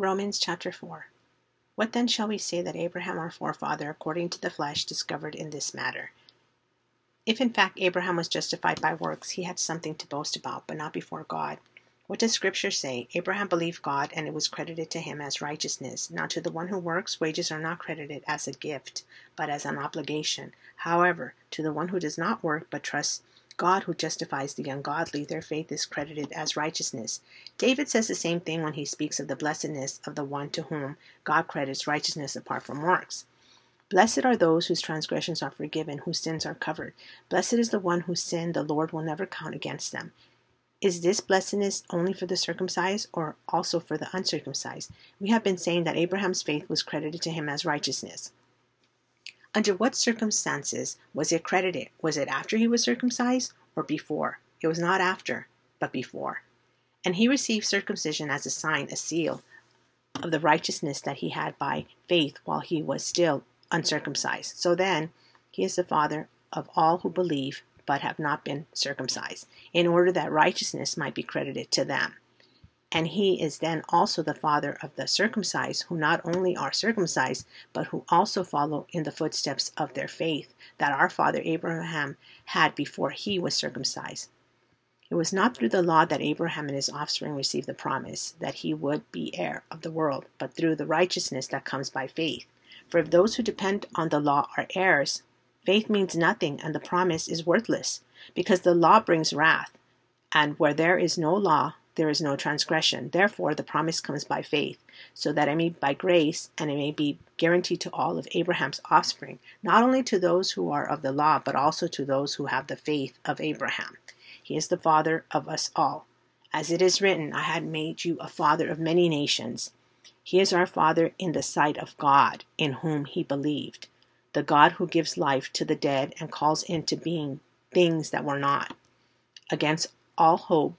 Romans chapter 4. What then shall we say that Abraham our forefather, according to the flesh, discovered in this matter? If in fact Abraham was justified by works, he had something to boast about, but not before God. What does Scripture say? Abraham believed God, and it was credited to him as righteousness. Now to the one who works, wages are not credited as a gift, but as an obligation. However, to the one who does not work, but trusts God who justifies the ungodly, their faith is credited as righteousness. David says the same thing when he speaks of the blessedness of the one to whom God credits righteousness apart from works. Blessed are those whose transgressions are forgiven, whose sins are covered. Blessed is the one whose sin the Lord will never count against them. Is this blessedness only for the circumcised or also for the uncircumcised? We have been saying that Abraham's faith was credited to him as righteousness. Under what circumstances was it credited? Was it after he was circumcised or before? It was not after, but before. And he received circumcision as a sign, a seal of the righteousness that he had by faith while he was still uncircumcised. So then, he is the father of all who believe but have not been circumcised, in order that righteousness might be credited to them. And he is then also the father of the circumcised, who not only are circumcised, but who also follow in the footsteps of their faith that our father Abraham had before he was circumcised. It was not through the law that Abraham and his offspring received the promise that he would be heir of the world, but through the righteousness that comes by faith. For if those who depend on the law are heirs, Faith means nothing, and the promise is worthless, because the law brings wrath. And where there is no law, there is no transgression. Therefore, the promise comes by faith, so that it may by grace, and it may be guaranteed to all of Abraham's offspring, not only to those who are of the law, but also to those who have the faith of Abraham. He is the father of us all. As it is written, I had made you a father of many nations. He is our father in the sight of God, in whom he believed the God who gives life to the dead and calls into being things that were not. Against all hope,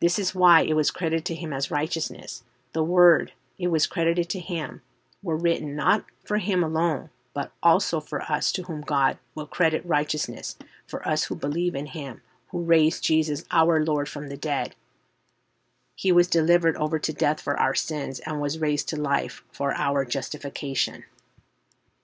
This is why it was credited to him as righteousness. The word, it was credited to him, were written not for him alone, but also for us to whom God will credit righteousness, for us who believe in him, who raised Jesus our Lord from the dead he was delivered over to death for our sins and was raised to life for our justification.